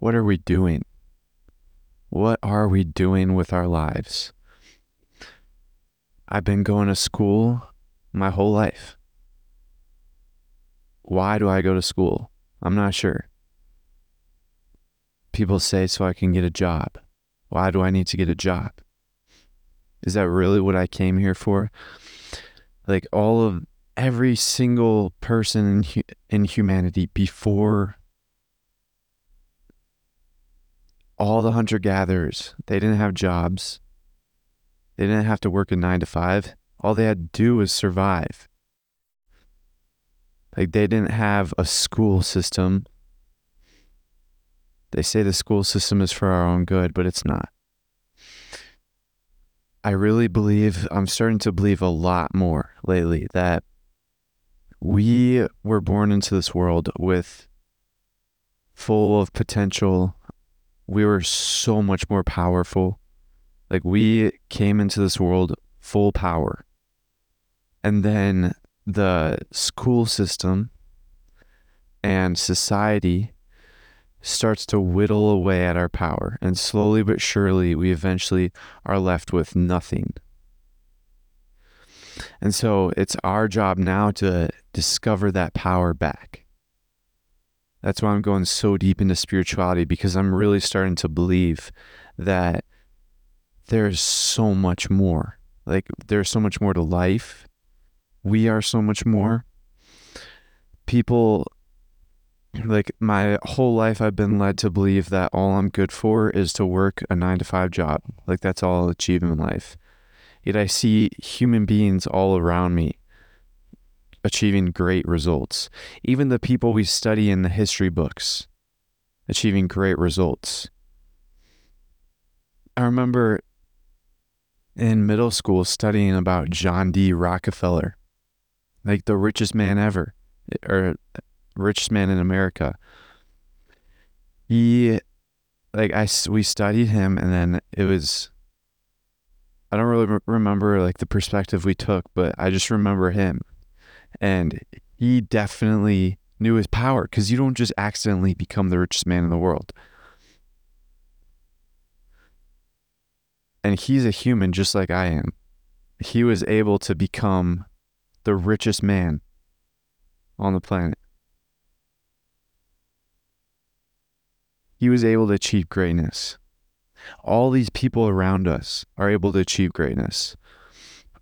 what are we doing? What are we doing with our lives? I've been going to school my whole life. Why do I go to school? I'm not sure. People say so I can get a job. Why do I need to get a job? Is that really what I came here for? Like all of every single person in, in humanity before all the hunter gatherers, they didn't have jobs. They didn't have to work a nine to five. All they had to do was survive. Like they didn't have a school system. They say the school system is for our own good, but it's not. I really believe, I'm starting to believe a lot more lately that we were born into this world with full of potential. We were so much more powerful. Like we came into this world full power. And then the school system and society starts to whittle away at our power. And slowly but surely, we eventually are left with nothing. And so it's our job now to discover that power back. That's why I'm going so deep into spirituality because I'm really starting to believe that there's so much more. Like, there's so much more to life. We are so much more. People like my whole life I've been led to believe that all I'm good for is to work a 9 to 5 job. Like that's all I'll achieve in life. Yet I see human beings all around me achieving great results. Even the people we study in the history books achieving great results. I remember in middle school studying about John D. Rockefeller, like the richest man ever, or richest man in America. He, like, I we studied him, and then it was. I don't really remember like the perspective we took, but I just remember him, and he definitely knew his power because you don't just accidentally become the richest man in the world. And he's a human just like I am. He was able to become the richest man on the planet. he was able to achieve greatness. All these people around us are able to achieve greatness.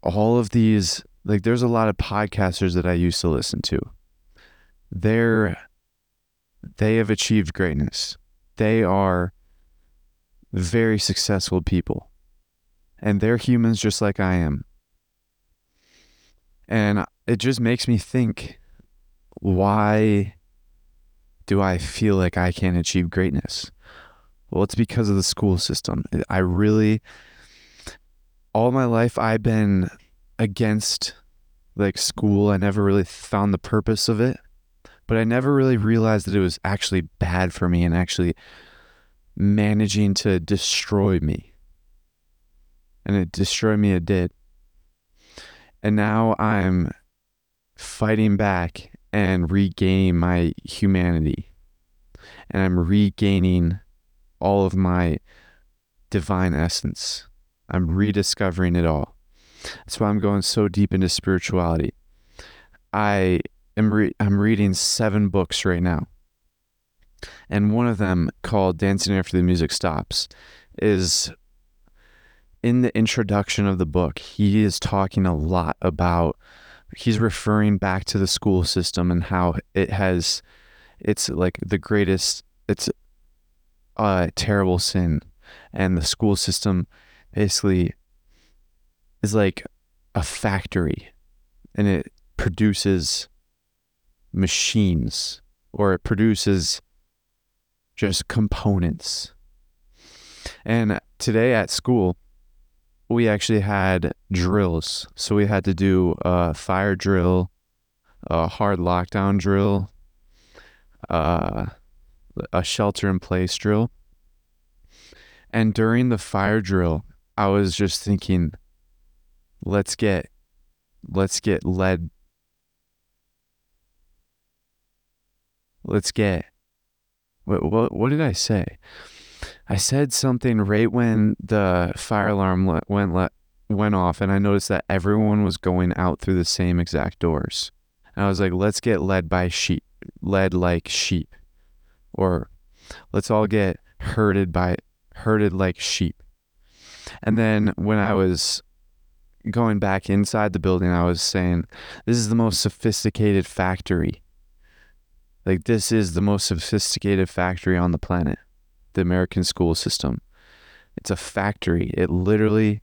All of these, like, there's a lot of podcasters that I used to listen to. They're, they have achieved greatness. They are very successful people. And they're humans just like I am. And it just makes me think why do I feel like I can't achieve greatness? Well, it's because of the school system. I really, all my life, I've been against like school. I never really found the purpose of it, but I never really realized that it was actually bad for me and actually managing to destroy me. And it destroyed me, it did. And now I'm fighting back and regaining my humanity. And I'm regaining all of my divine essence. I'm rediscovering it all. That's why I'm going so deep into spirituality. I am re- I'm reading seven books right now. And one of them called Dancing After the Music Stops is in the introduction of the book, he is talking a lot about he's referring back to the school system and how it has it's like the greatest it's a terrible sin and the school system basically is like a factory and it produces machines or it produces just components and today at school we actually had drills. So we had to do a fire drill, a hard lockdown drill, uh, a shelter in place drill. And during the fire drill, I was just thinking, let's get, let's get led Let's get what, what, what did I say? I said something right when the fire alarm le- went le- went off, and I noticed that everyone was going out through the same exact doors. And I was like, let's get led by sheep, led like sheep, or let's all get herded by herded like sheep. And then when I was going back inside the building, I was saying, this is the most sophisticated factory. Like, this is the most sophisticated factory on the planet, the American school system. It's a factory. It literally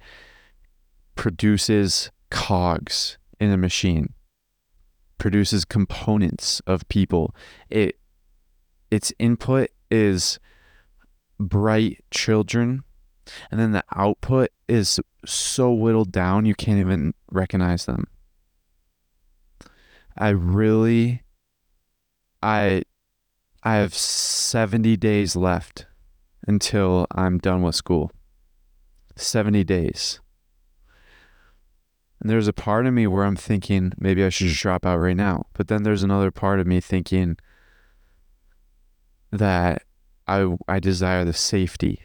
produces cogs in a machine, produces components of people. It its input is bright children and then the output is so whittled down you can't even recognize them. I really I I have 70 days left until I'm done with school. 70 days. And there's a part of me where I'm thinking maybe I should just drop out right now. But then there's another part of me thinking that I I desire the safety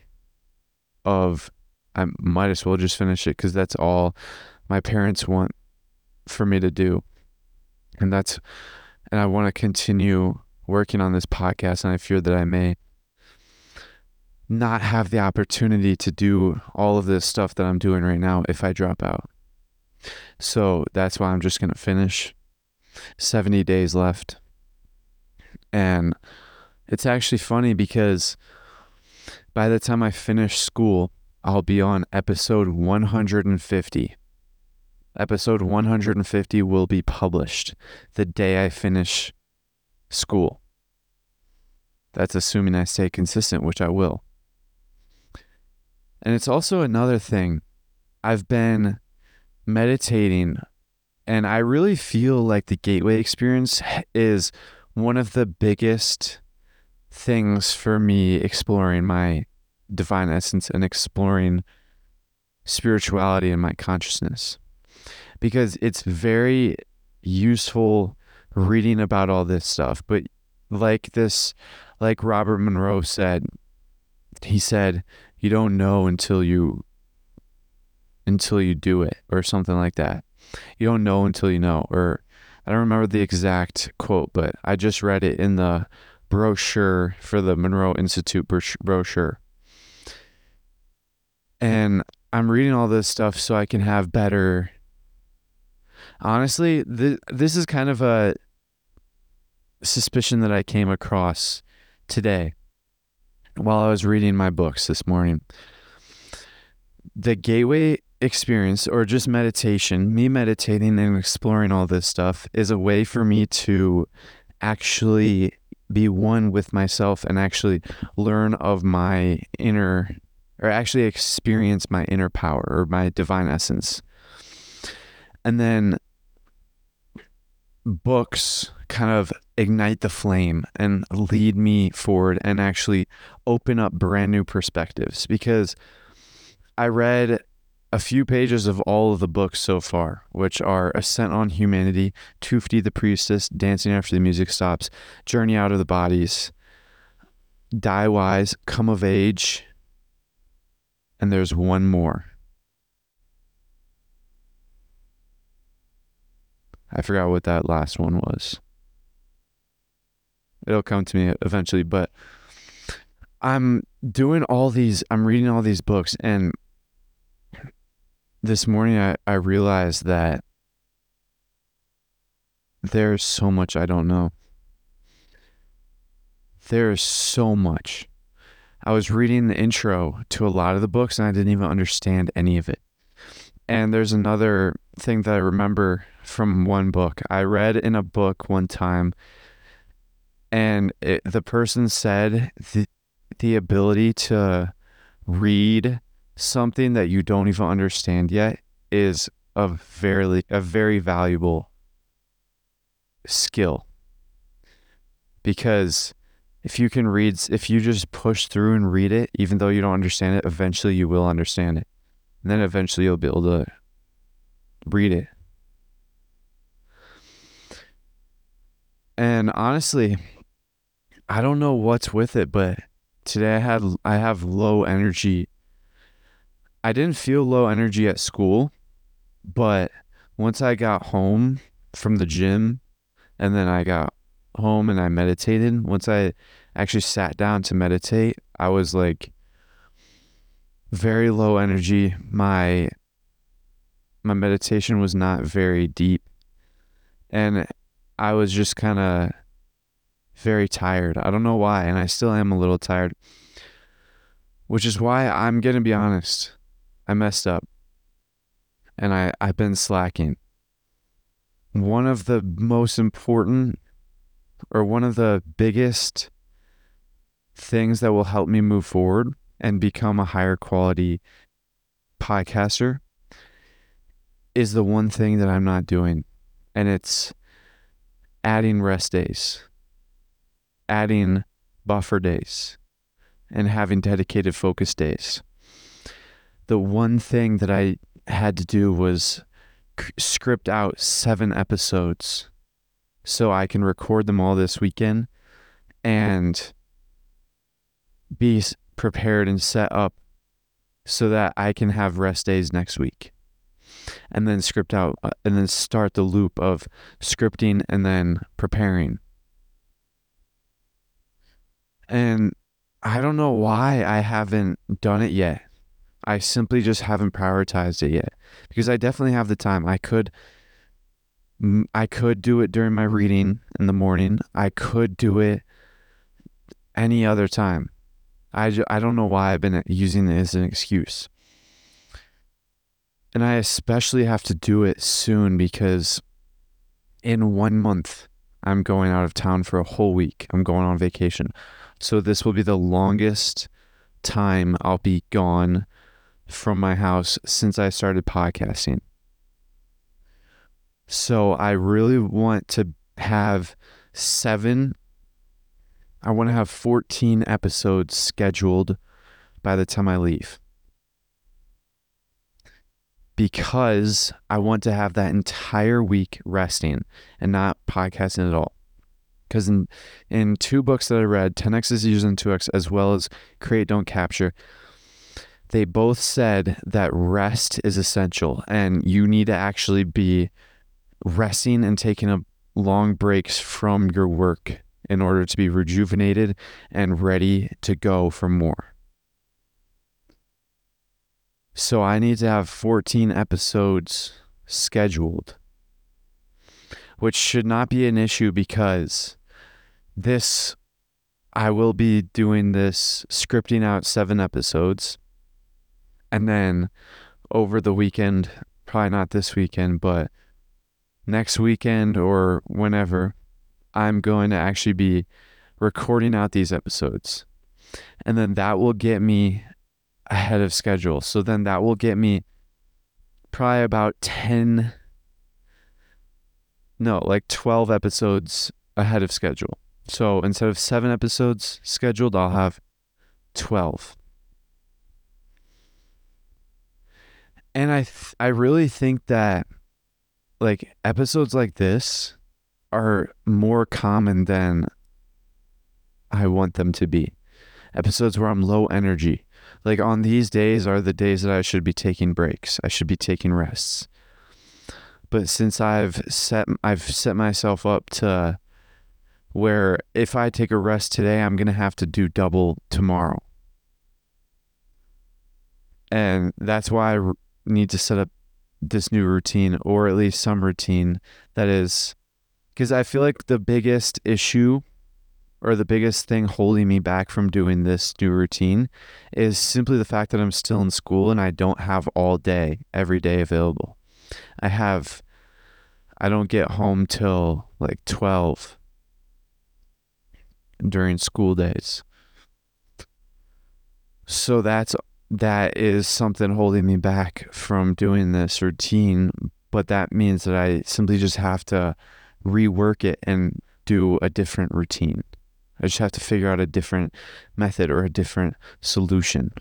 of I might as well just finish it because that's all my parents want for me to do. And that's, and I want to continue working on this podcast. And I fear that I may not have the opportunity to do all of this stuff that I'm doing right now if I drop out. So that's why I'm just going to finish 70 days left. And it's actually funny because by the time I finish school, I'll be on episode 150. Episode 150 will be published the day I finish school. That's assuming I stay consistent, which I will. And it's also another thing. I've been meditating, and I really feel like the gateway experience is one of the biggest things for me exploring my divine essence and exploring spirituality and my consciousness. Because it's very useful reading about all this stuff but like this like Robert Monroe said he said you don't know until you until you do it or something like that. You don't know until you know or I don't remember the exact quote but I just read it in the brochure for the Monroe Institute brochure. And I'm reading all this stuff so I can have better. Honestly, th- this is kind of a suspicion that I came across today while I was reading my books this morning. The gateway experience or just meditation, me meditating and exploring all this stuff, is a way for me to actually be one with myself and actually learn of my inner or actually experience my inner power or my divine essence. And then books kind of ignite the flame and lead me forward and actually open up brand new perspectives because I read a few pages of all of the books so far, which are Ascent of Humanity, Tufti the Priestess, Dancing After the Music Stops, Journey Out of the Bodies, Die Wise, Come of Age, and there's one more. I forgot what that last one was. It'll come to me eventually, but I'm doing all these, I'm reading all these books, and this morning I, I realized that there's so much I don't know. There's so much. I was reading the intro to a lot of the books and I didn't even understand any of it. And there's another thing that I remember from one book. I read in a book one time, and it, the person said the, the ability to read something that you don't even understand yet is a very a very valuable skill because if you can read if you just push through and read it even though you don't understand it eventually you will understand it and then eventually you'll be able to read it and honestly I don't know what's with it, but today I had I have low energy. I didn't feel low energy at school, but once I got home from the gym and then I got home and I meditated, once I actually sat down to meditate, I was like very low energy. My my meditation was not very deep and I was just kind of very tired. I don't know why, and I still am a little tired. Which is why I'm going to be honest. I messed up. And I I've been slacking. One of the most important or one of the biggest things that will help me move forward and become a higher quality podcaster is the one thing that I'm not doing. And it's adding rest days, adding buffer days, and having dedicated focus days. The one thing that I had to do was script out seven episodes so I can record them all this weekend and be prepared and set up so that I can have rest days next week and then script out uh, and then start the loop of scripting and then preparing. And I don't know why I haven't done it yet. I simply just haven't prioritized it yet because I definitely have the time. I could I could do it during my reading in the morning. I could do it any other time. I, ju- I don't know why I've been using it as an excuse. And I especially have to do it soon because in one month, I'm going out of town for a whole week. I'm going on vacation. So this will be the longest time I'll be gone from my house since I started podcasting. So I really want to have seven, I want to have 14 episodes scheduled by the time I leave because I want to have that entire week resting and not podcasting at all. Because in in two books that I read, 10x is used in 2x as well as Create Don't Capture, they both said that rest is essential and you need to actually be resting and taking up long breaks from your work in order to be rejuvenated and ready to go for more. So I need to have 14 episodes scheduled, which should not be an issue because this, I will be doing this, scripting out seven episodes. And then over the weekend, probably not this weekend, but next weekend or whenever, I'm going to actually be recording out these episodes. And then that will get me ahead of schedule. So then that will get me probably about 10 no, like 12 episodes ahead of schedule. So instead of 7 episodes scheduled, I'll have 12. And I th- I really think that like episodes like this are more common than I want them to be. Episodes where I'm low energy, like on these days are the days that I should be taking breaks. I should be taking rests. But since I've set I've set myself up to where if I take a rest today, I'm going to have to do double tomorrow. And that's why I need to set up this new routine or at least some routine that is because I feel like the biggest issue or the biggest thing holding me back from doing this new routine is simply the fact that I'm still in school and I don't have all day, every day available. I have, I don't get home till like 12 during school days. So that's, that is something holding me back from doing this routine. But that means that I simply just have to rework it and do a different routine. I just have to figure out a different method or a different solution.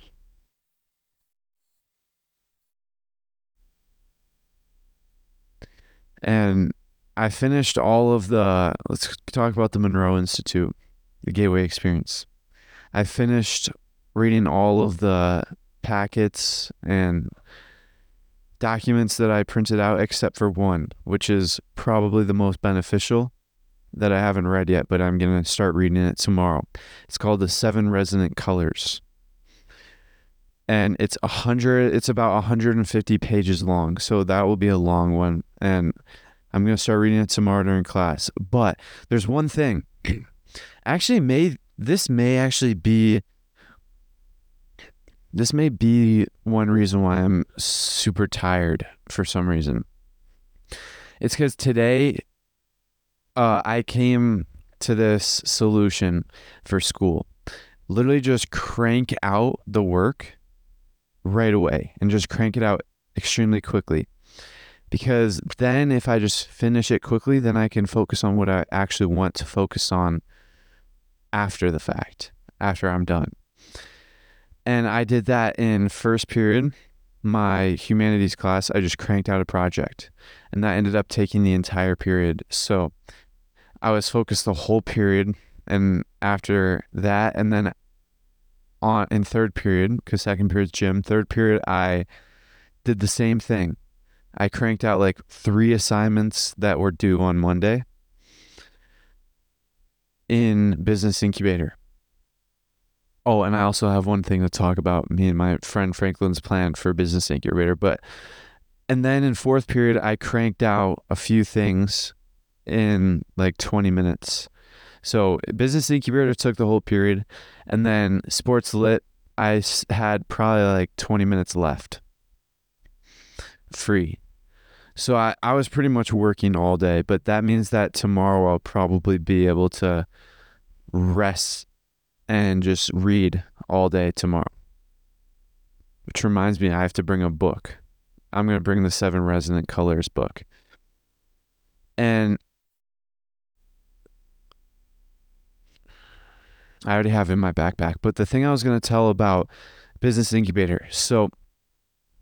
And I finished all of the, let's talk about the Monroe Institute. the Gateway Experience. I finished reading all of the packets and documents that I printed out except for one, which is probably the most beneficial that I haven't read yet, but I'm going to start reading it tomorrow. It's called The Seven Resonant Colors. And it's a hundred it's about 150 pages long. So that will be a long one. And I'm gonna start reading it tomorrow during class. But there's one thing. actually may this may actually be this may be one reason why I'm super tired for some reason. It's because today uh, I came to this solution for school. Literally just crank out the work right away and just crank it out extremely quickly. Because then, if I just finish it quickly, then I can focus on what I actually want to focus on after the fact, after I'm done. And I did that in first period, my humanities class. I just cranked out a project, and that ended up taking the entire period. So I was focused the whole period, and after that, and then on in third period, because second period's gym. Third period, I did the same thing. I cranked out like three assignments that were due on Monday in Business Incubator. Oh, and I also have one thing to talk about me and my friend Franklin's plan for business incubator. But and then in fourth period, I cranked out a few things in like 20 minutes. So business incubator took the whole period, and then sports lit, I had probably like 20 minutes left free. So I, I was pretty much working all day, but that means that tomorrow I'll probably be able to rest and just read all day tomorrow. Which reminds me, I have to bring a book. I'm going to bring the Seven Resonant Colors book. And I already have in my backpack. But the thing I was going to tell about Business Incubator. So,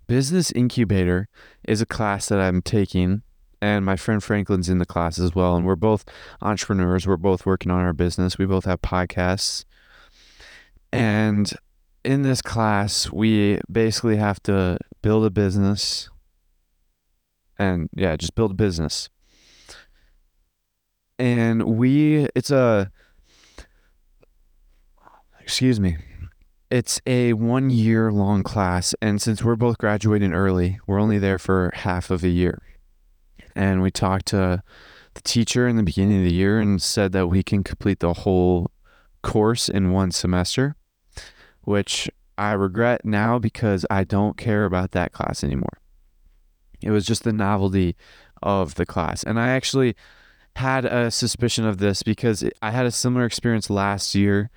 Business Incubator is a class that I'm taking, and my friend Franklin's in the class as well. And we're both entrepreneurs. We're both working on our business. We both have podcasts and in this class, we basically have to build a business and yeah, just build a business. And we, it's a, excuse me, it's a one year long class. And since we're both graduating early, we're only there for half of a year. And we talked to the teacher in the beginning of the year and said that we can complete the whole course in one semester, which I regret now because I don't care about that class anymore. It was just the novelty of the class. And I actually had a suspicion of this because I had a similar experience last year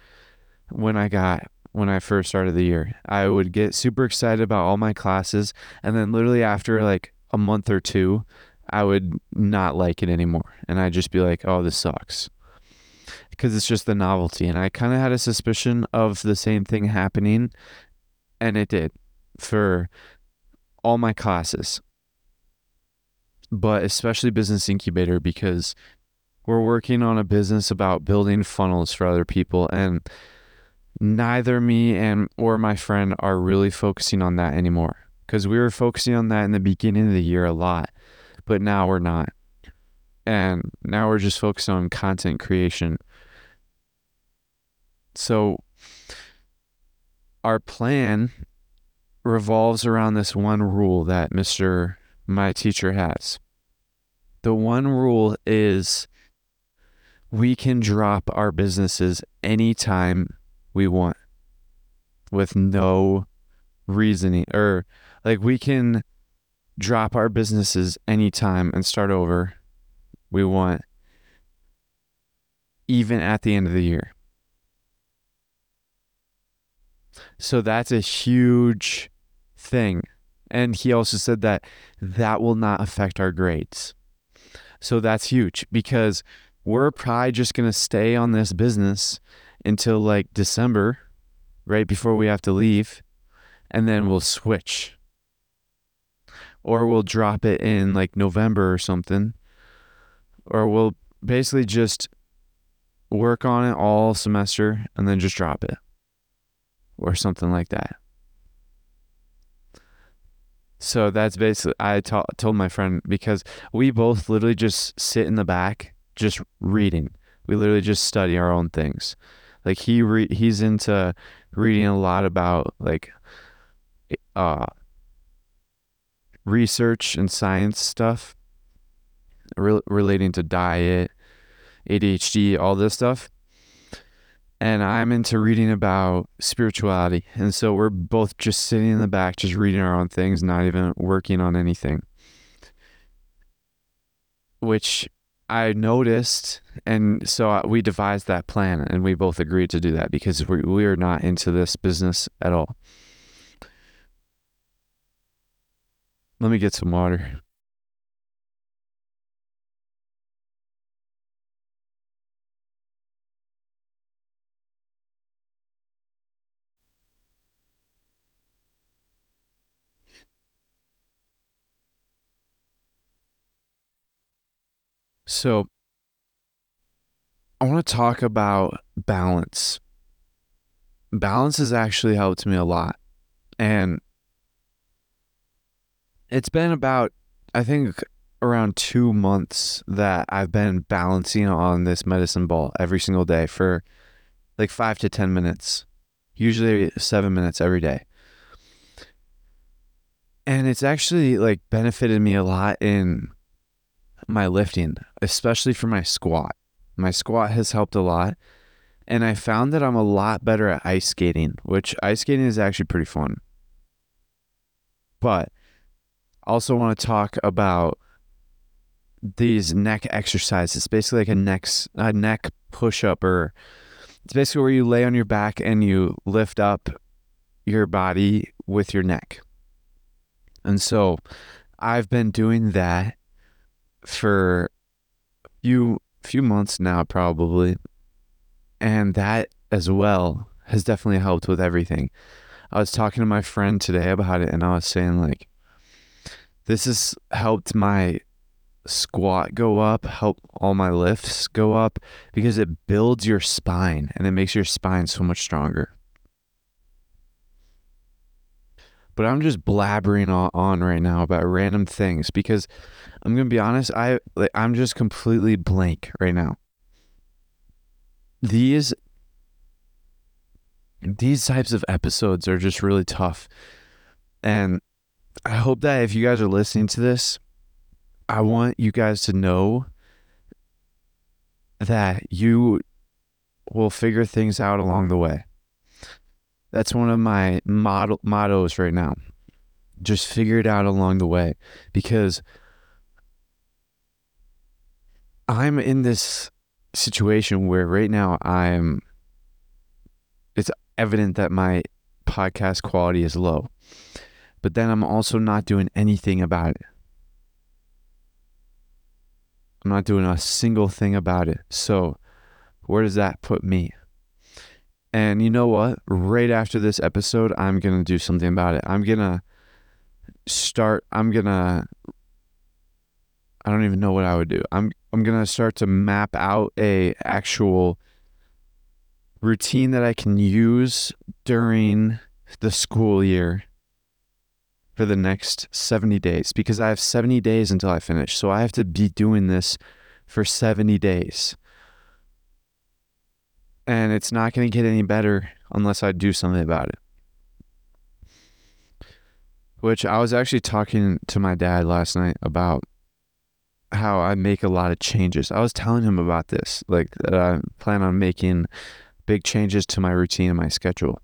when I got when I first started the year. I would get super excited about all my classes and then literally after like a month or two, I would not like it anymore and I'd just be like, "Oh, this sucks." Because it's just the novelty. And I kind of had a suspicion of the same thing happening, and it did for all my classes, but especially Business Incubator because we're working on a business about building funnels for other people and neither me and or my friend are really focusing on that anymore because we were focusing on that in the beginning of the year a lot but now we're not and now we're just focused on content creation so our plan revolves around this one rule that Mr. My teacher has. The one rule is we can drop our businesses anytime we want with no reasoning or like we can drop our businesses anytime and start over we want even at the end of the year. So that's a huge thing. And he also said that that will not affect our grades. So that's huge because we're probably just going to stay on this business until like December, right before we have to leave. And then we'll switch. Or we'll drop it in like November or something. Or we'll basically just work on it all semester and then just drop it or something like that. So that's basically I told my friend because we both literally just sit in the back just reading. We literally just study our own things. Like he re- he's into reading a lot about like uh research and science stuff re- relating to diet, ADHD, all this stuff. And I'm into reading about spirituality. And so we're both just sitting in the back, just reading our own things, not even working on anything. Which I noticed. And so we devised that plan and we both agreed to do that because we, we are not into this business at all. Let me get some water. So, I want to talk about balance. Balance has actually helped me a lot. And it's been about, I think, around two months that I've been balancing on this medicine ball every single day for like five to 10 minutes, usually seven minutes every day. And it's actually like benefited me a lot in my lifting, especially for my squat. My squat has helped a lot. And I found that I'm a lot better at ice skating, which ice skating is actually pretty fun. But I also want to talk about these neck exercises. Basically like a neck a neck push up or it's basically where you lay on your back and you lift up your body with your neck. And so I've been doing that for a few few months now probably. And that as well has definitely helped with everything. I was talking to my friend today about it and I was saying like this has helped my squat go up, help all my lifts go up because it builds your spine and it makes your spine so much stronger. But I'm just blabbering on right now about random things because I'm gonna be honest. I like, I'm just completely blank right now. These these types of episodes are just really tough, and I hope that if you guys are listening to this, I want you guys to know that you will figure things out along the way. That's one of my model mottos right now. Just figure it out along the way because I'm in this situation where right now I'm it's evident that my podcast quality is low. But then I'm also not doing anything about it. I'm not doing a single thing about it. So, where does that put me? And you know what? Right after this episode, I'm going to do something about it. I'm going to start I'm going to I don't even know what I would do. I'm I'm gonna start to map out a actual routine that I can use during the school year for the next 70 days because I have 70 days until I finish. So I have to be doing this for 70 days. And it's not going to get any better unless I do something about it. Which I was actually talking to my dad last night about how I make a lot of changes. I was telling him about this, like that I plan on making big changes to my routine and my schedule.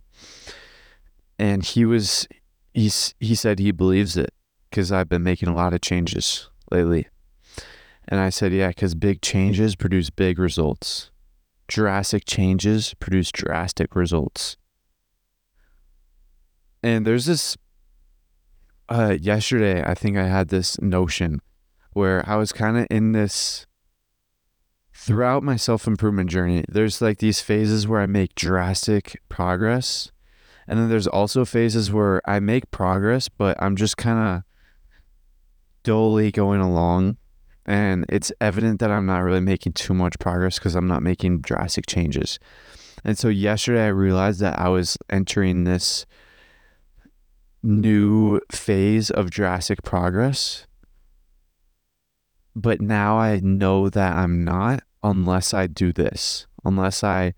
And he was he's he said he believes it cuz I've been making a lot of changes lately. And I said, yeah, cuz big changes produce big results. Drastic changes produce drastic results. And there's this uh yesterday I think I had this notion where I was kind of in this throughout my self improvement journey. There's like these phases where I make drastic progress. And then there's also phases where I make progress, but I'm just kind of dully going along and it's evident that I'm not really making too much progress because I'm not making drastic changes. And so yesterday I realized that I was entering this new phase of drastic progress. But now I know that I'm not unless I do this, unless I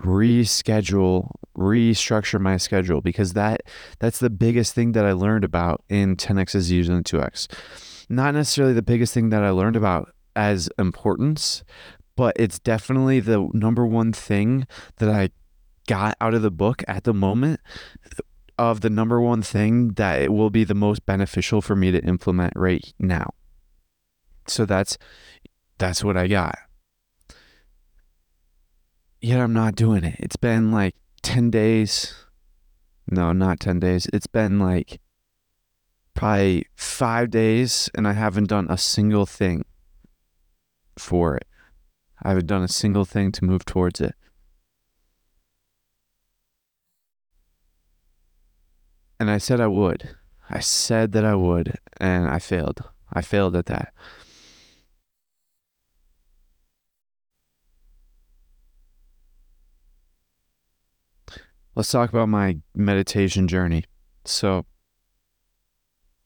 reschedule, restructure my schedule because that that's the biggest thing that I learned about in 10x is using 2x. Not necessarily the biggest thing that I learned about as importance, but it's definitely the number one thing that I got out of the book at the moment of the number one thing that it will be the most beneficial for me to implement right now. So that's that's what I got. Yet I'm not doing it. It's been like 10 days. No, not 10 days. It's been like probably 5 days and I haven't done a single thing for it. I haven't done a single thing to move towards it. And I said I would. I said that I would, and I failed. I failed at that. Let's talk about my meditation journey. So,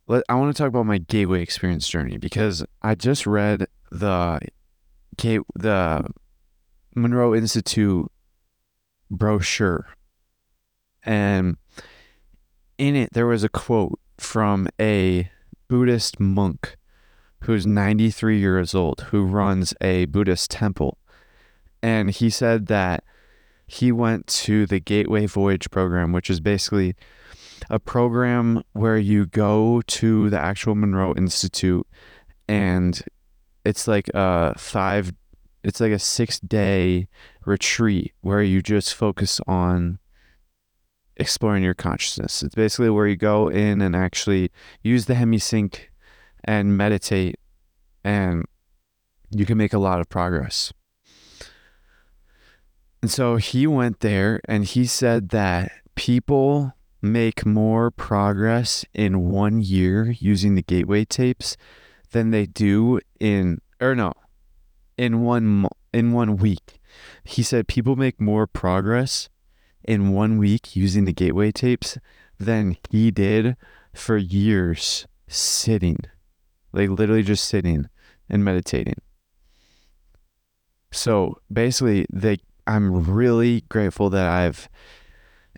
let, I want to talk about my gateway experience journey because I just read the gate the Monroe Institute brochure. And in it there was a quote from a Buddhist monk who's 93 years old who runs a Buddhist temple. And he said that he went to the Gateway Voyage program which is basically a program where you go to the actual Monroe Institute and it's like a five it's like a six day retreat where you just focus on exploring your consciousness. It's basically where you go in and actually use the Hemi-Sync and meditate and you can make a lot of progress. And so he went there and he said that people make more progress in one year using the gateway tapes than they do in or no in one in one week. He said people make more progress in one week using the gateway tapes than he did for years sitting like literally just sitting and meditating. So basically they i'm really grateful that i've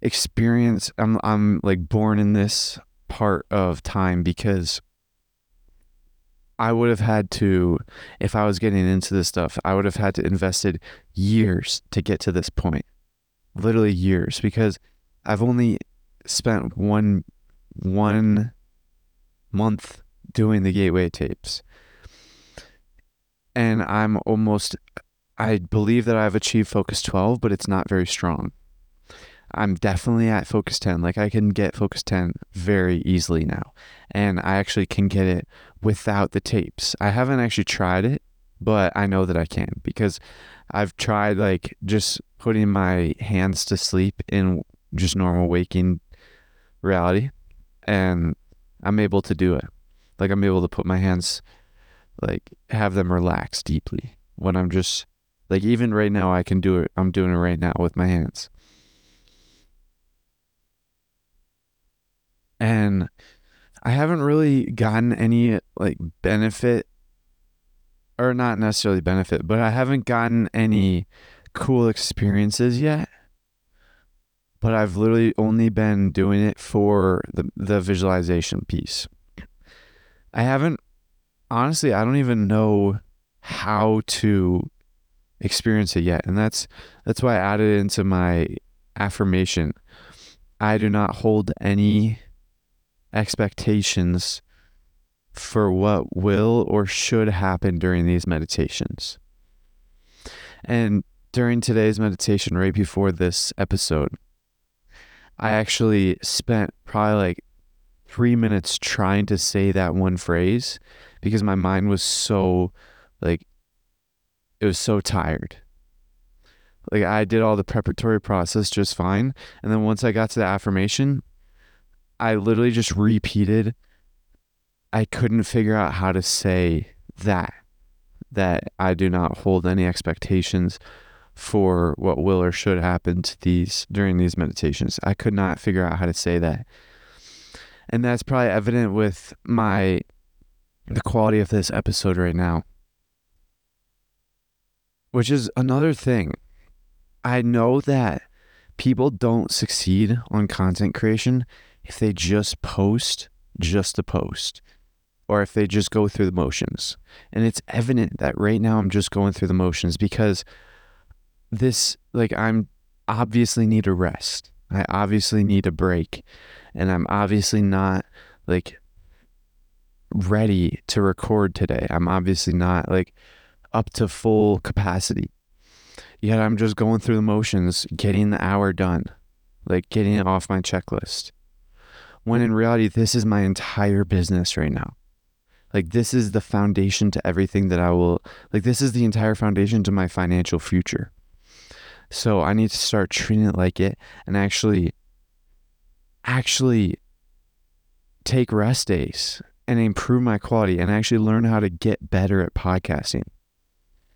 experienced i'm i'm like born in this part of time because I would have had to, if I was getting into this stuff, I would have had to invested years to get to this point, literally years, because I've only spent one one month doing the gateway tapes, and I'm almost, I believe that I've achieved focus twelve, but it's not very strong. I'm definitely at focus 10. Like I can get focus 10 very easily now. And I actually can get it without the tapes. I haven't actually tried it, but I know that I can because I've tried like just putting my hands to sleep in just normal waking reality and I'm able to do it. Like I'm able to put my hands like have them relax deeply when I'm just like even right now I can do it. I'm doing it right now with my hands. And I haven't really gotten any like benefit or not necessarily benefit, but I haven't gotten any cool experiences yet. But I've literally only been doing it for the the visualization piece. I haven't honestly, I don't even know how to experience it yet. And that's that's why I added into my affirmation. I do not hold any expectations for what will or should happen during these meditations. And during today's meditation, right before this episode, I actually spent probably like three minutes trying to say that one phrase because my mind was so like it was so tired. Like I did all the preparatory process just fine. And then once I got to the affirmation, I literally just repeated. I couldn't figure out how to say that that I do not hold any expectations for what will or should happen to these during these meditations. I could not figure out how to say that. And that's probably evident with my the quality of this episode right now. Which is another thing. I know that people don't succeed on content creation if they just post just to post or if they just go through the motions. And it's evident that right now I'm just going through the motions because this, like, I'm obviously need a rest. I obviously need a break. And I'm obviously not like ready to record today. I'm obviously not like up to full capacity. Yet I'm just going through the motions, getting the hour done, like getting it off my checklist. When in reality, this is my entire business right now. Like this is the foundation to everything that I will like this is the entire foundation to my financial future. So I need to start treating it like it and actually actually take rest days and improve my quality and actually learn how to get better at podcasting.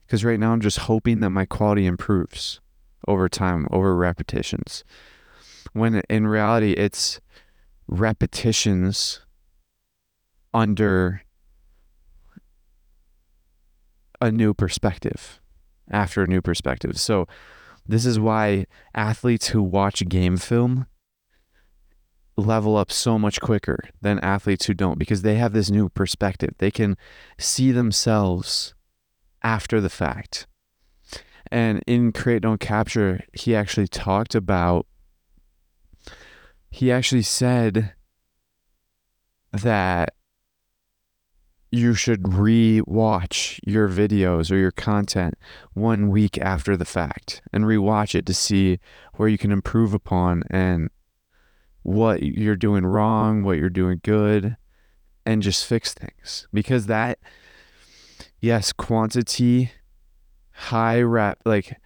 Cuz right now I'm just hoping that my quality improves over time, over repetitions. When in reality it's repetitions under a new perspective after a new perspective. So this is why athletes who watch game film level up so much quicker than athletes who don't because they have this new perspective. They can see themselves after the fact. And in Create Don't Capture, he actually talked about he actually said that you should re-watch your videos or your content one week after the fact and re-watch it to see where you can improve upon and what you're doing wrong, what you're doing good, and just fix things. Because that, yes, quantity, high rep, like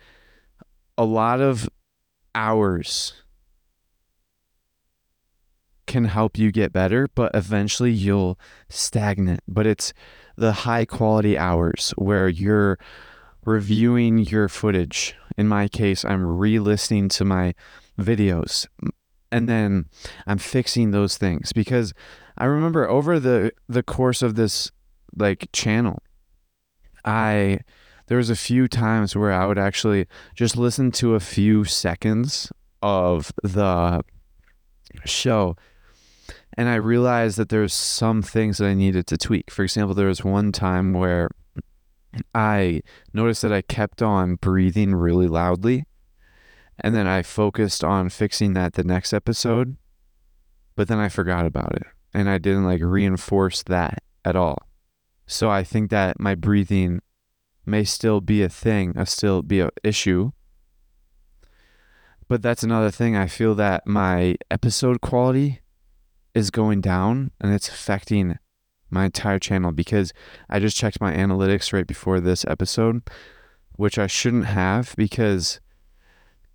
a lot of hours can help you get better, but eventually you'll stagnate. But it's the high quality hours where you're reviewing your footage. In my case, I'm re listening to my videos and then I'm fixing those things because I remember over the the course of this like channel, I there was a few times where I would actually just listen to a few seconds of the show and I realized that there's some things that I needed to tweak. For example, there was one time where I noticed that I kept on breathing really loudly. And then I focused on fixing that the next episode, but then I forgot about it and I didn't like reinforce that at all. So I think that my breathing may still be a thing, a still be an issue. But that's another thing. I feel that my episode quality is going down and it's affecting my entire channel because I just checked my analytics right before this episode, which I shouldn't have because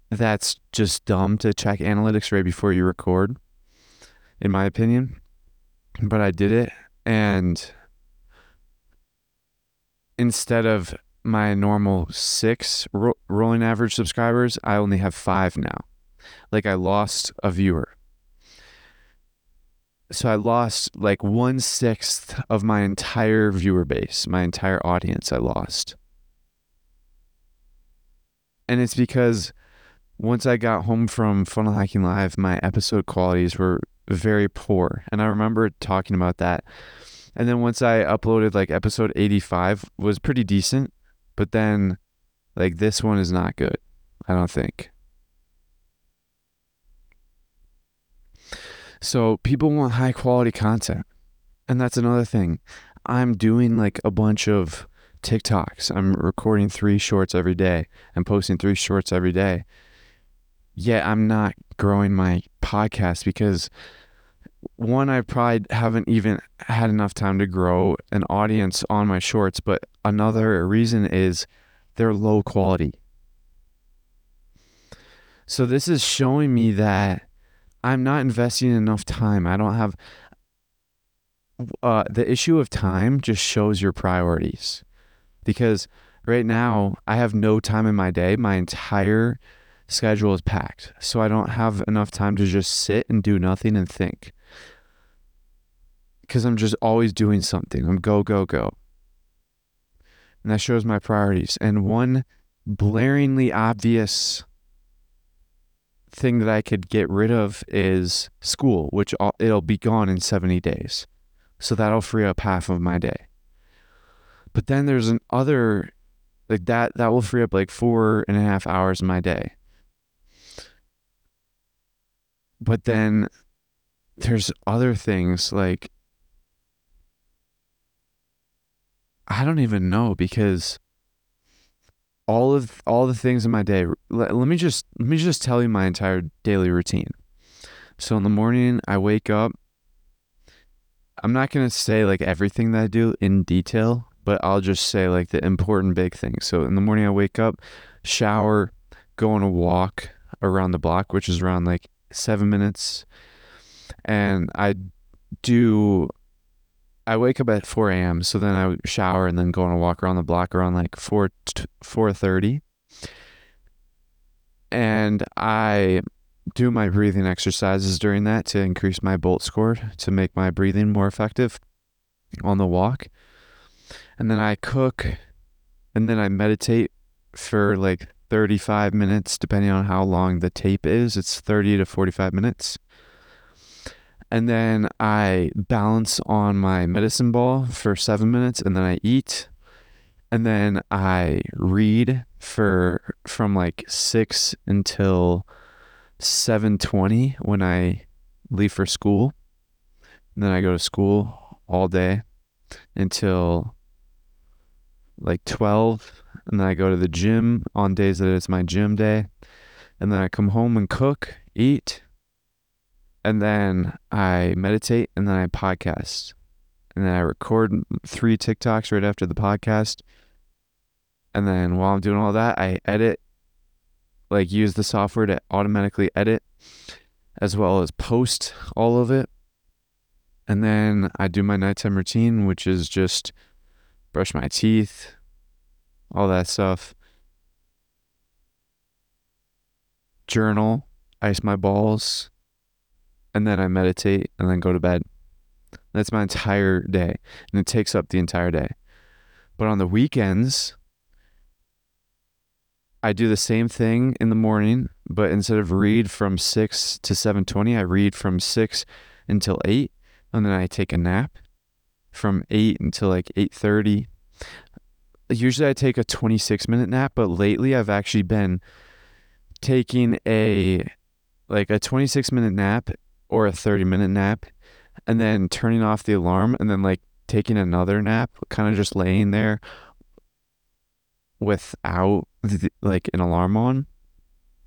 that's just dumb to check analytics right before you record, in my opinion. But I did it and instead of my normal six ro- rolling average subscribers, I only have five now. Like I lost a viewer so I lost like one sixth of my entire viewer base, my entire audience. I lost. And it's because once I got home from Funnel Hacking Live, my episode qualities were very poor. And I remember talking about that. And then once I uploaded like episode 85 was pretty decent, but then like this one is not good. I don't think. So people want high quality content. And that's another thing. I'm doing like a bunch of TikToks. I'm recording three shorts every day. I'm posting three shorts every day. Yet I'm not growing my podcast because one, I probably haven't even had enough time to grow an audience on my shorts, but another reason is they're low quality. So this is showing me that I'm not investing enough time. I don't have uh, the issue of time just shows your priorities because right now I have no time in my day. My entire schedule is packed. So I don't have enough time to just sit and do nothing and think. Because I'm just always doing something. I'm go, go, go. And that shows my priorities. And one blaringly obvious thing that I could get rid of is school, which it'll be gone in 70 days. So that'll free up half of my day. But then there's an other like that that will free up like four and a half hours of my day. But then there's other things like I don't even know because all of all the things in my day let, let me just let me just tell you my entire daily routine. So in the morning I wake up I'm not going to say like everything that I do in detail, but I'll just say like the important big things. So in the morning I wake up, shower, go on a walk around the block, which is around like 7 minutes. And I do I wake up at 4 a.m. So then I shower and then go on a walk around the block around like 4 4:30. And I do my breathing exercises during that to increase my bolt score to make my breathing more effective on the walk. And then I cook and then I meditate for like 35 minutes depending on how long the tape is. It's 30 to 45 minutes and then I balance on my medicine ball for seven minutes, and then I eat, and then I read for from like six until seven twenty when I leave for school. And then I go to school all day until like 12 and then I go to the gym on days that it's my gym day. And then I come home and cook, eat, and then I meditate and then I podcast. And then I record three TikToks right after the podcast. And then while I'm doing all that, I edit, like use the software to automatically edit as well as post all of it. And then I do my nighttime routine, which is just brush my teeth, all that stuff. Journal, ice my balls, and then I meditate and then go to bed. That's my entire day. And it takes up the entire day. But on the weekends, I do the same thing in the morning, but instead of read from 6 to 7:20, I read from 6 until 8, and then I take a nap from 8 until like 8:30. Usually I take a 26 minute nap, but lately I've actually been taking a like a 26 minute nap or a 30 minute nap and then turning off the alarm and then like taking another nap, kind of just laying there without the, like an alarm on.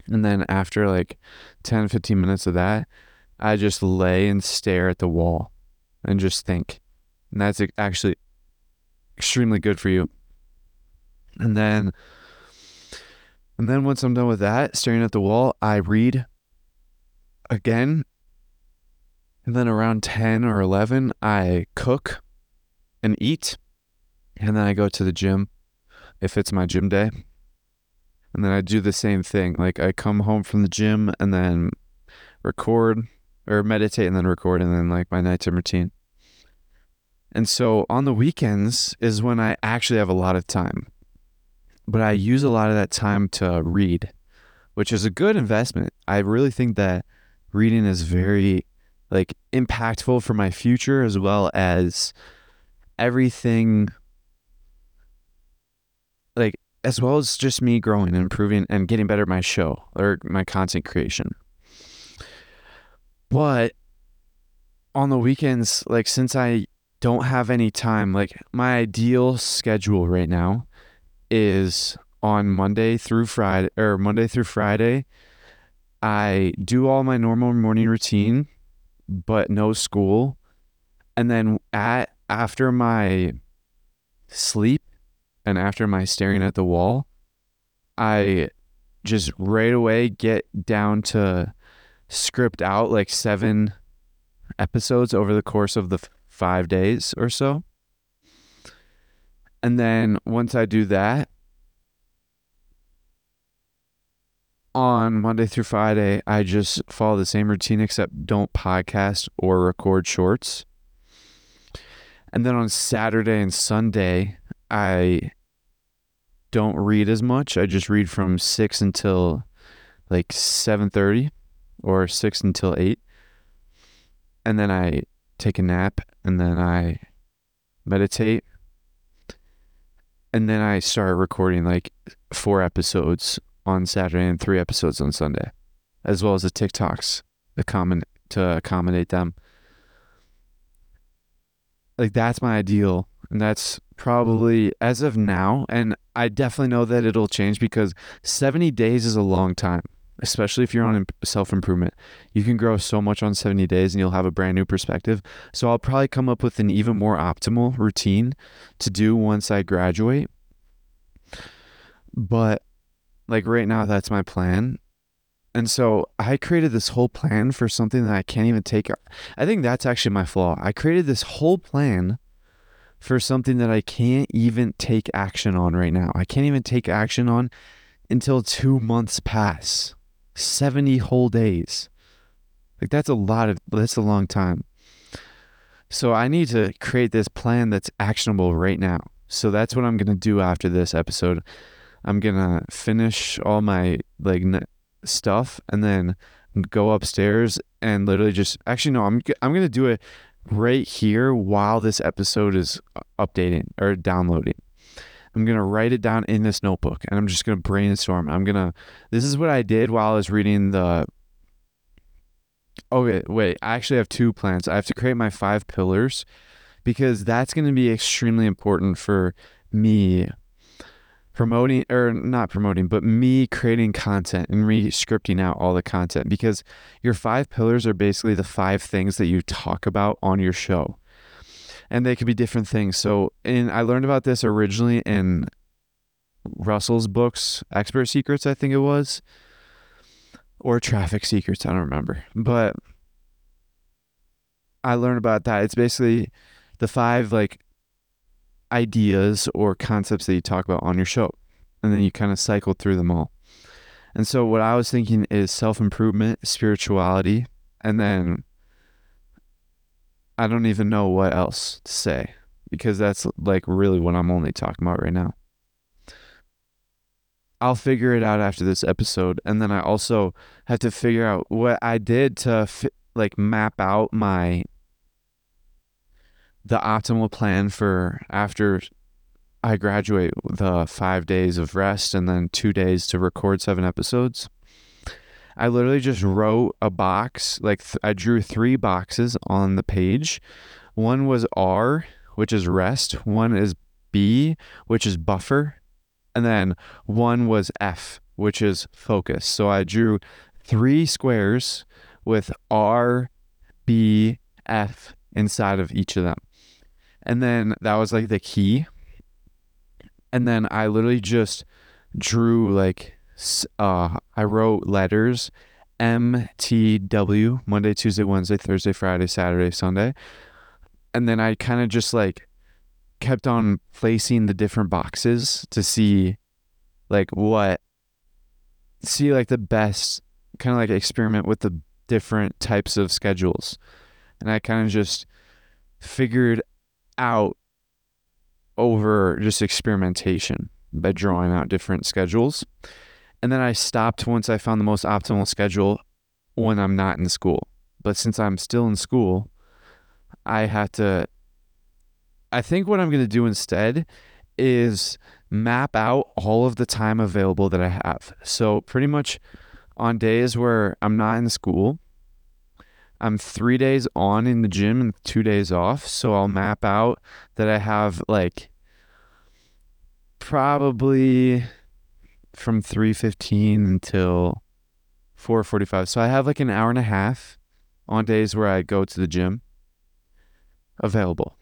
And then after like 10, 15 minutes of that, I just lay and stare at the wall and just think. And that's actually extremely good for you. And then and then once I'm done with that, staring at the wall, I read again and then around 10 or 11, I cook and eat. And then I go to the gym if it's my gym day. And then I do the same thing. Like I come home from the gym and then record or meditate and then record and then like my nighttime routine. And so on the weekends is when I actually have a lot of time. But I use a lot of that time to read, which is a good investment. I really think that reading is very like impactful for my future as well as everything like as well as just me growing and improving and getting better at my show or my content creation. But on the weekends, like since I don't have any time, like my ideal schedule right now is on Monday through Friday or Monday through Friday. I do all my normal morning routine but no school. And then at after my sleep and after my staring at the wall, I just right away get down to script out like seven episodes over the course of the five days or so. And then once I do that, on Monday through Friday, I just follow the same routine except don't podcast or record shorts. And then on Saturday and Sunday, I don't read as much. I just read from 6 until like 7:30 or 6 until 8. And then I take a nap and then I meditate. And then I start recording like four episodes on Saturday and three episodes on Sunday, as well as the TikToks to accommodate them. Like that's my ideal, and that's probably as of now. And I definitely know that it'll change because 70 days is a long time, especially if you're on self improvement. You can grow so much on 70 days and you'll have a brand new perspective. So I'll probably come up with an even more optimal routine to do once I graduate. But like right now, that's my plan. And so I created this whole plan for something that I can't even take. I think that's actually my flaw. I created this whole plan for something that I can't even take action on right now. I can't even take action on until two months pass 70 whole days. Like that's a lot of, that's a long time. So I need to create this plan that's actionable right now. So that's what I'm going to do after this episode. I'm gonna finish all my like n- stuff and then go upstairs and literally just actually no I'm I'm gonna do it right here while this episode is uh, updating or downloading. I'm gonna write it down in this notebook and I'm just gonna brainstorm. I'm gonna this is what I did while I was reading the Okay, wait, I actually have two plans. I have to create my five pillars because that's gonna be extremely important for me promoting or not promoting, but me creating content and re scripting out all the content because your five pillars are basically the five things that you talk about on your show. And they could be different things. So, and I learned about this originally in Russell's books, Expert Secrets, I think it was, or Traffic Secrets, I don't remember. But I learned about that. It's basically the five like ideas or concepts that you talk about on your show. And then you kind of cycle through them all. And so what I was thinking is self-improvement, spirituality, and then I don't even know what else to say because that's like really what I'm only talking about right now. I'll figure it out after this episode and then I also have to figure out what I did to fi- like map out my the optimal plan for after I graduate the five days of rest and then two days to record seven episodes. I literally just wrote a box, like th- I drew three boxes on the page. One was R, which is rest, one is B, which is buffer, and then one was F, which is focus. So I drew three squares with R, B, F inside of each of them. And then that was like the key. And then I literally just drew like uh I wrote letters M T W Monday, Tuesday, Wednesday, Thursday, Friday, Saturday, Sunday. And then I kind of just like kept on placing the different boxes to see like what see like the best kind of like experiment with the different types of schedules. And I kind of just figured out over just experimentation by drawing out different schedules. And then I stopped once I found the most optimal schedule when I'm not in school. But since I'm still in school, I have to. I think what I'm going to do instead is map out all of the time available that I have. So, pretty much on days where I'm not in school, I'm three days on in the gym and two days off. So I'll map out that I have like probably from 3.15 until 4.45. So I have like an hour and a half on days where I go to the gym available.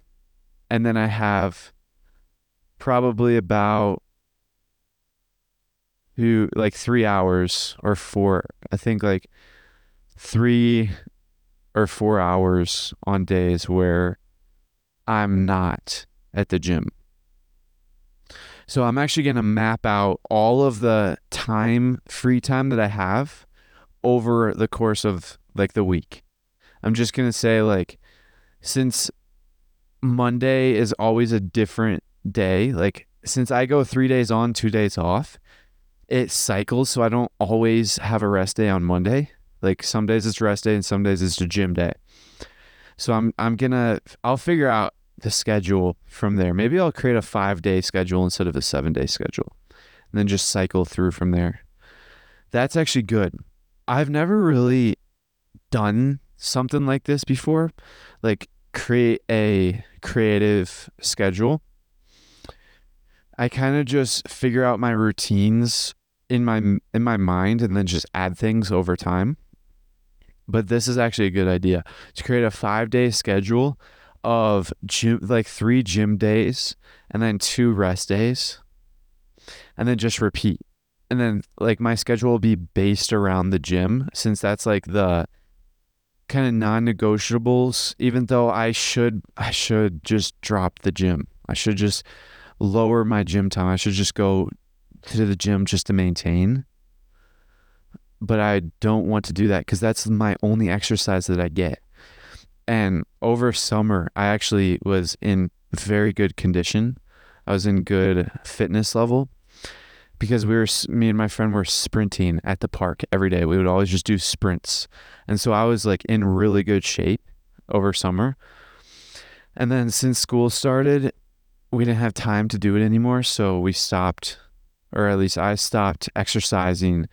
And then I have probably about two, like three hours or four. I think like three or four hours on days where I'm not at the gym. So I'm actually going to map out all of the time, free time that I have over the course of like the week. I'm just going to say, like, since Monday is always a different day, like, since I go three days on, two days off, it cycles. So I don't always have a rest day on Monday. Like, some days it's rest day and some days it's a gym day. So I'm, I'm to, I'll figure out the schedule from there. Maybe I'll create a five day schedule instead of a seven day schedule and then just cycle through from there. That's actually good. I've never really done something like this before, like create a creative schedule. I kind of just figure out my routines in my in my mind and then just add things over time. But this is actually a good idea to create a 5-day schedule of gym like 3 gym days and then 2 rest days and then just repeat. And then like my schedule will be based around the gym since that's like the kind of non-negotiables even though I should I should just drop the gym. I should just lower my gym time. I should just go to the gym just to maintain. But I don't want to do that cuz that's my only exercise that I get. And over summer, I actually was in very good condition. I was in good fitness level because we were me and my friend were sprinting at the park every day. We would always just do sprints. And so I was like in really good shape over summer. And then since school started, we didn't have time to do it anymore, so we stopped or at least I stopped exercising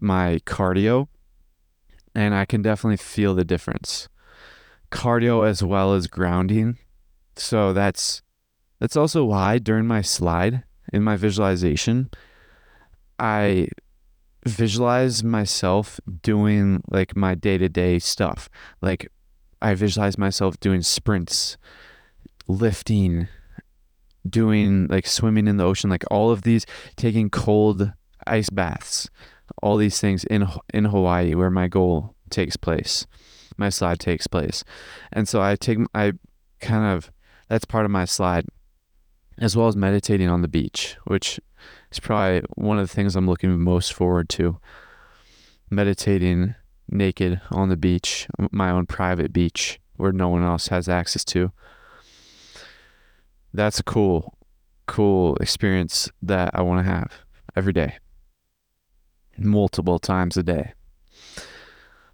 my cardio and I can definitely feel the difference. Cardio as well as grounding. So that's that's also why during my slide in my visualization I visualize myself doing like my day to day stuff. Like I visualize myself doing sprints, lifting, doing like swimming in the ocean, like all of these, taking cold ice baths, all these things in in Hawaii where my goal takes place, my slide takes place, and so I take I kind of that's part of my slide, as well as meditating on the beach, which is probably one of the things I'm looking most forward to. Meditating naked on the beach, my own private beach where no one else has access to. That's a cool, cool experience that I want to have every day, multiple times a day.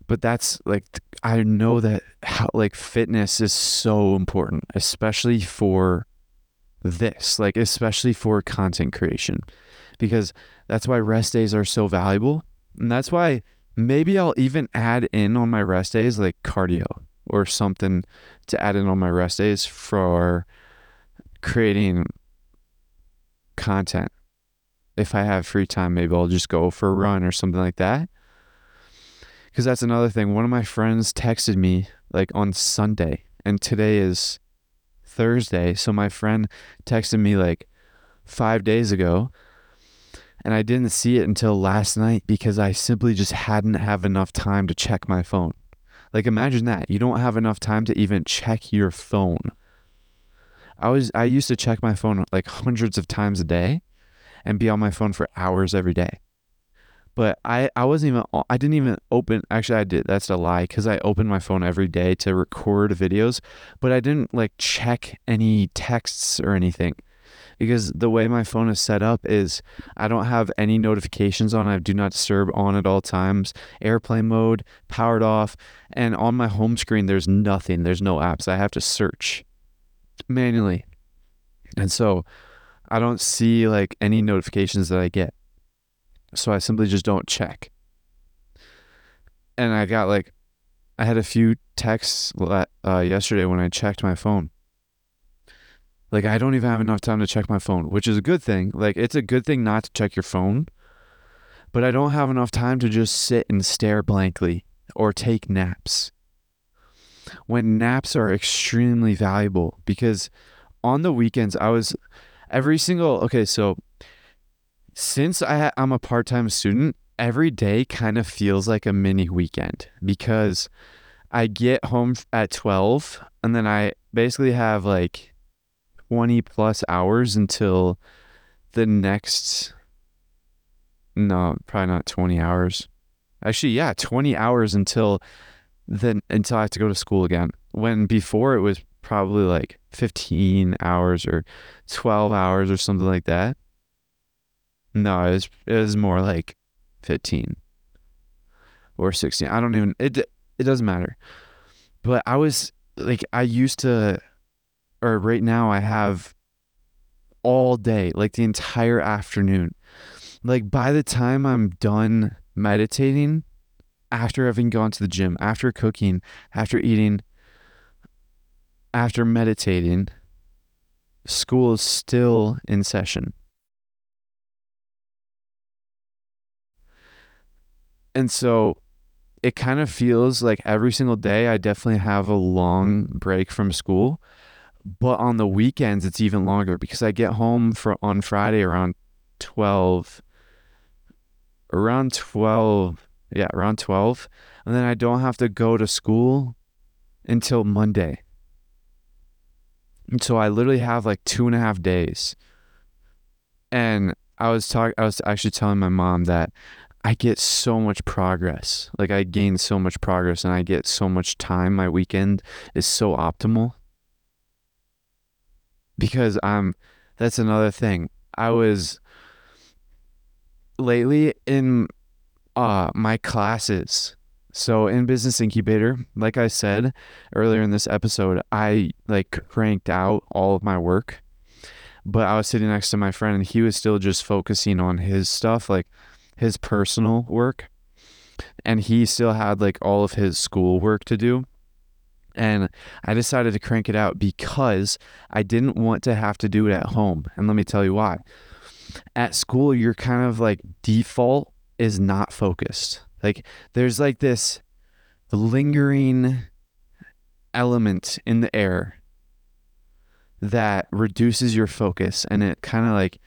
But that's like, I know that how, like, fitness is so important, especially for this, like, especially for content creation because that's why rest days are so valuable. And that's why maybe I'll even add in on my rest days like cardio or something to add in on my rest days for creating content. If I have free time, maybe I'll just go for a mm-hmm. run or something like that. Because that's another thing. One of my friends texted me like on Sunday, and today is Thursday. So my friend texted me like five days ago and I didn't see it until last night because I simply just hadn't have enough time to check my phone. Like imagine that. You don't have enough time to even check your phone. I was I used to check my phone like hundreds of times a day and be on my phone for hours every day. But I I wasn't even I didn't even open actually I did that's a lie cuz I opened my phone every day to record videos, but I didn't like check any texts or anything because the way my phone is set up is I don't have any notifications on. I do not disturb on at all times, airplane mode, powered off, and on my home screen there's nothing. There's no apps. I have to search manually. And so I don't see like any notifications that I get. So I simply just don't check. And I got like I had a few texts uh, yesterday when I checked my phone like I don't even have enough time to check my phone, which is a good thing. Like it's a good thing not to check your phone, but I don't have enough time to just sit and stare blankly or take naps. When naps are extremely valuable because on the weekends I was every single okay, so since I I'm a part-time student, every day kind of feels like a mini weekend because I get home at 12 and then I basically have like 20 plus hours until the next no, probably not 20 hours. Actually, yeah, 20 hours until then until I have to go to school again. When before it was probably like 15 hours or 12 hours or something like that. No, it was, it was more like 15 or 16. I don't even it it doesn't matter. But I was like I used to or right now I have all day, like the entire afternoon. Like by the time I'm done meditating, after having gone to the gym, after cooking, after eating, after meditating, school is still in session. And so it kind of feels like every single day I definitely have a long break from school. But on the weekends, it's even longer because I get home for on Friday around 12, around 12, yeah, around 12. And then I don't have to go to school until Monday. And so I literally have like two and a half days. And I was talking, I was actually telling my mom that I get so much progress. Like I gain so much progress and I get so much time. My weekend is so optimal. Because I'm, that's another thing. I was lately in uh my classes so in business incubator like i said earlier in this episode i like cranked out all of my work but i was sitting next to my friend and he was still just focusing on his stuff like his personal work and he still had like all of his school work to do and I decided to crank it out because I didn't want to have to do it at home. And let me tell you why at school you're kind of like default is not focused. Like there's like this lingering element in the air that reduces your focus and it kind of like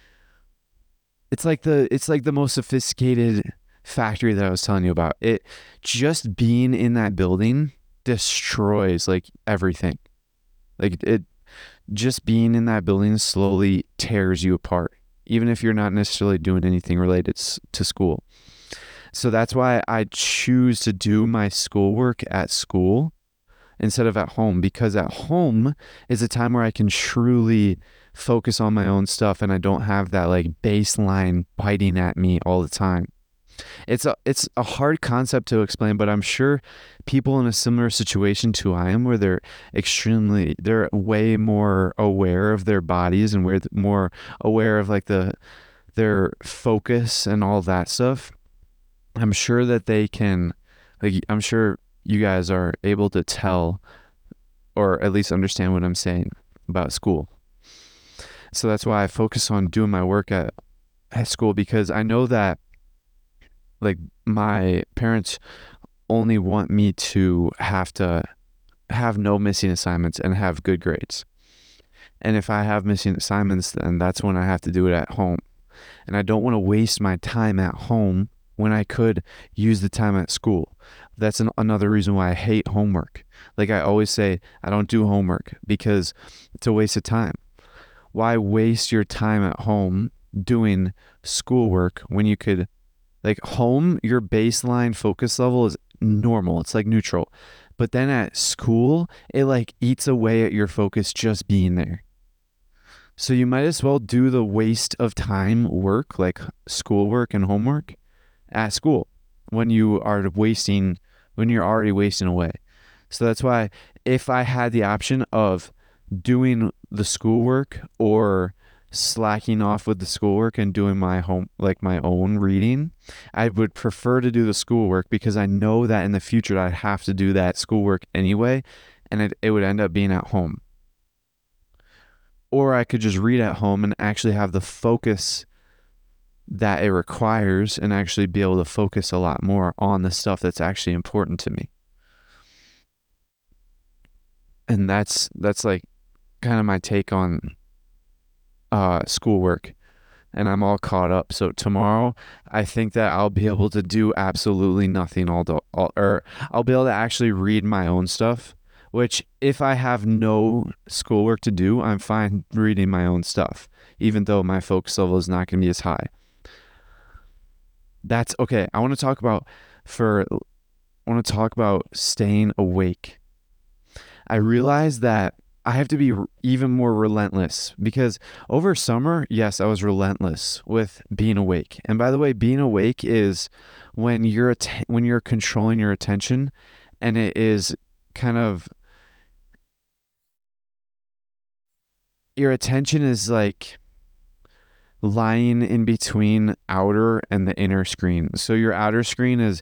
it's like the it's like the most sophisticated factory that I was telling you about. It just being in that building destroys like everything. Like it just being in that building slowly tears you apart even if you're not necessarily doing anything related to school. So that's why I choose to do my schoolwork at school instead of at home because at home is a time where I can truly focus on my own stuff and I don't have that like baseline biting at me all the time. It's a it's a hard concept to explain, but I'm sure people in a similar situation to I am, where they're extremely they're way more aware of their bodies and we're more aware of like the their focus and all that stuff. I'm sure that they can like I'm sure you guys are able to tell or at least understand what I'm saying about school. So that's why I focus on doing my work at at school because I know that like my parents only want me to have to have no missing assignments and have good grades. And if I have missing assignments, then that's when I have to do it at home. And I don't want to waste my time at home when I could use the time at school. That's an, another reason why I hate homework. Like I always say, I don't do homework because it's a waste of time. Why waste your time at home doing schoolwork when you could like home, your baseline focus level is normal. It's like neutral. But then at school, it like eats away at your focus just being there. So you might as well do the waste of time work, like schoolwork and homework, at school when you are wasting, when you're already wasting away. So that's why if I had the option of doing the schoolwork or slacking off with the schoolwork and doing my home like my own reading i would prefer to do the schoolwork because i know that in the future i'd have to do that schoolwork anyway and it, it would end up being at home or i could just read at home and actually have the focus that it requires and actually be able to focus a lot more on the stuff that's actually important to me and that's that's like kind of my take on uh, schoolwork and I'm all caught up. So tomorrow, I think that I'll be able to do absolutely nothing all, the, all or I'll be able to actually read my own stuff. Which, if I have no schoolwork to do, I'm fine reading my own stuff, even though my focus level is not going to be as high. That's okay. I want to talk about for I want to talk about staying awake. I realized that I have to be even more relentless because over summer, yes, I was relentless with being awake. And by the way, being awake is when you're att- when you're controlling your attention and it is kind of your attention is like lying in between outer and the inner screen. So your outer screen is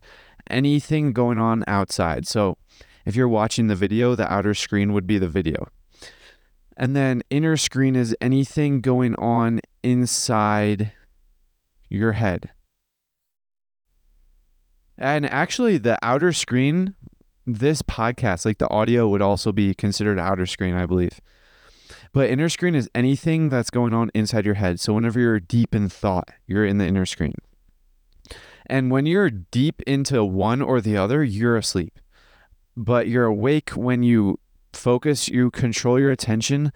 anything going on outside. So if you're watching the video, the outer screen would be the video. And then inner screen is anything going on inside your head. And actually, the outer screen, this podcast, like the audio would also be considered outer screen, I believe. But inner screen is anything that's going on inside your head. So whenever you're deep in thought, you're in the inner screen. And when you're deep into one or the other, you're asleep. But you're awake when you focus, you control your attention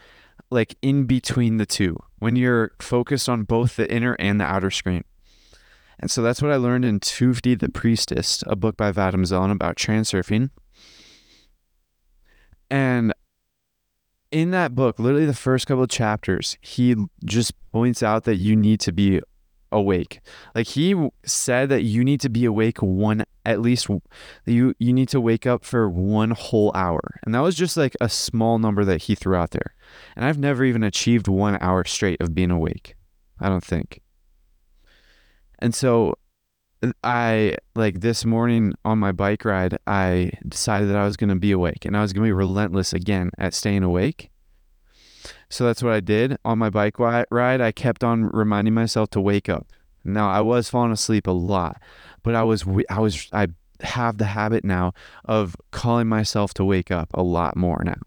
like in between the two when you're focused on both the inner and the outer screen. And so that's what I learned in Tufti the Priestess, a book by Vadim Zeland about transurfing. And in that book, literally the first couple of chapters, he just points out that you need to be awake. Like he said that you need to be awake one at least you you need to wake up for one whole hour. And that was just like a small number that he threw out there. And I've never even achieved 1 hour straight of being awake. I don't think. And so I like this morning on my bike ride, I decided that I was going to be awake and I was going to be relentless again at staying awake. So that's what I did on my bike ride. I kept on reminding myself to wake up. Now I was falling asleep a lot, but I was I was I have the habit now of calling myself to wake up a lot more now.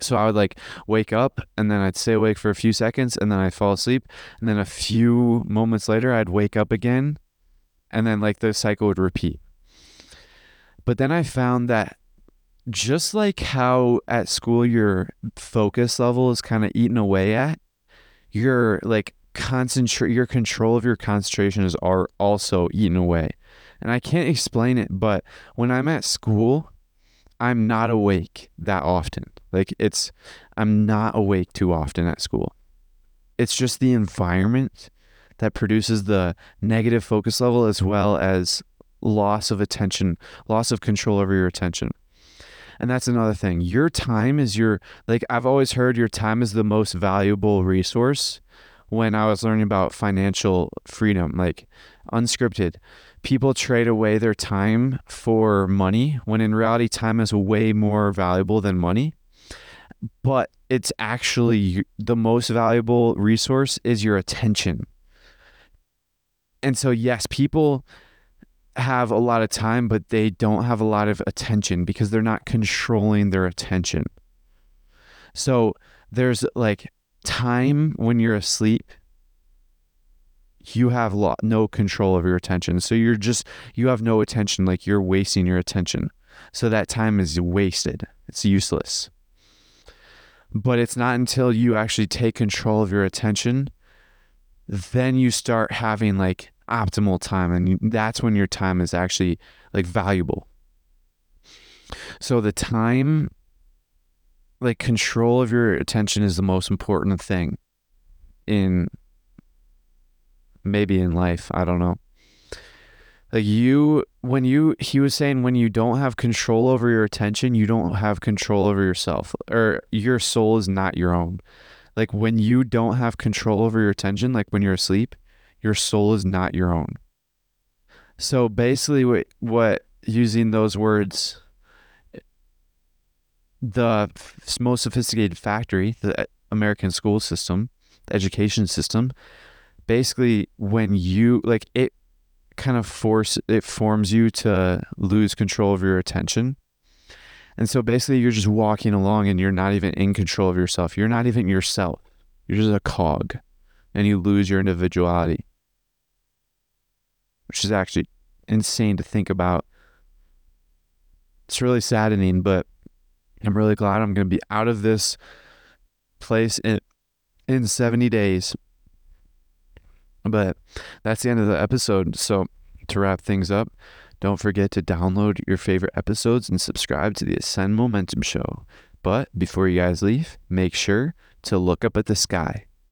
So I would like wake up and then I'd stay awake for a few seconds and then I'd fall asleep and then a few moments later I'd wake up again and then like the cycle would repeat. But then I found that just like how at school your focus level is kind of eaten away at, your like concentrate your control of your concentration is are also eaten away. And I can't explain it, but when I'm at school, I'm not awake that often. Like it's I'm not awake too often at school. It's just the environment that produces the negative focus level as well as loss of attention, loss of control over your attention. And that's another thing. Your time is your, like, I've always heard your time is the most valuable resource when I was learning about financial freedom, like unscripted. People trade away their time for money when in reality, time is way more valuable than money. But it's actually the most valuable resource is your attention. And so, yes, people have a lot of time, but they don't have a lot of attention because they're not controlling their attention. So there's like time when you're asleep, you have lo- no control of your attention. So you're just, you have no attention, like you're wasting your attention. So that time is wasted, it's useless. But it's not until you actually take control of your attention, then you start having like optimal time and that's when your time is actually like valuable. So the time like control of your attention is the most important thing in maybe in life i don't know. Like you when you he was saying when you don't have control over your attention you don't have control over yourself or your soul is not your own like when you don't have control over your attention like when you're asleep your soul is not your own. So basically, what, what using those words, the most sophisticated factory, the uh, American school system, the education system, basically, when you like it, kind of force it forms you to lose control of your attention. And so basically, you're just walking along and you're not even in control of yourself. You're not even yourself. You're just a cog and you lose your individuality, which is actually insane to think about. It's really saddening, but I'm really glad I'm going to be out of this place in, in 70 days. But that's the end of the episode. So, to wrap things up, don't forget to download your favorite episodes and subscribe to the Ascend Momentum Show. But before you guys leave, make sure to look up at the sky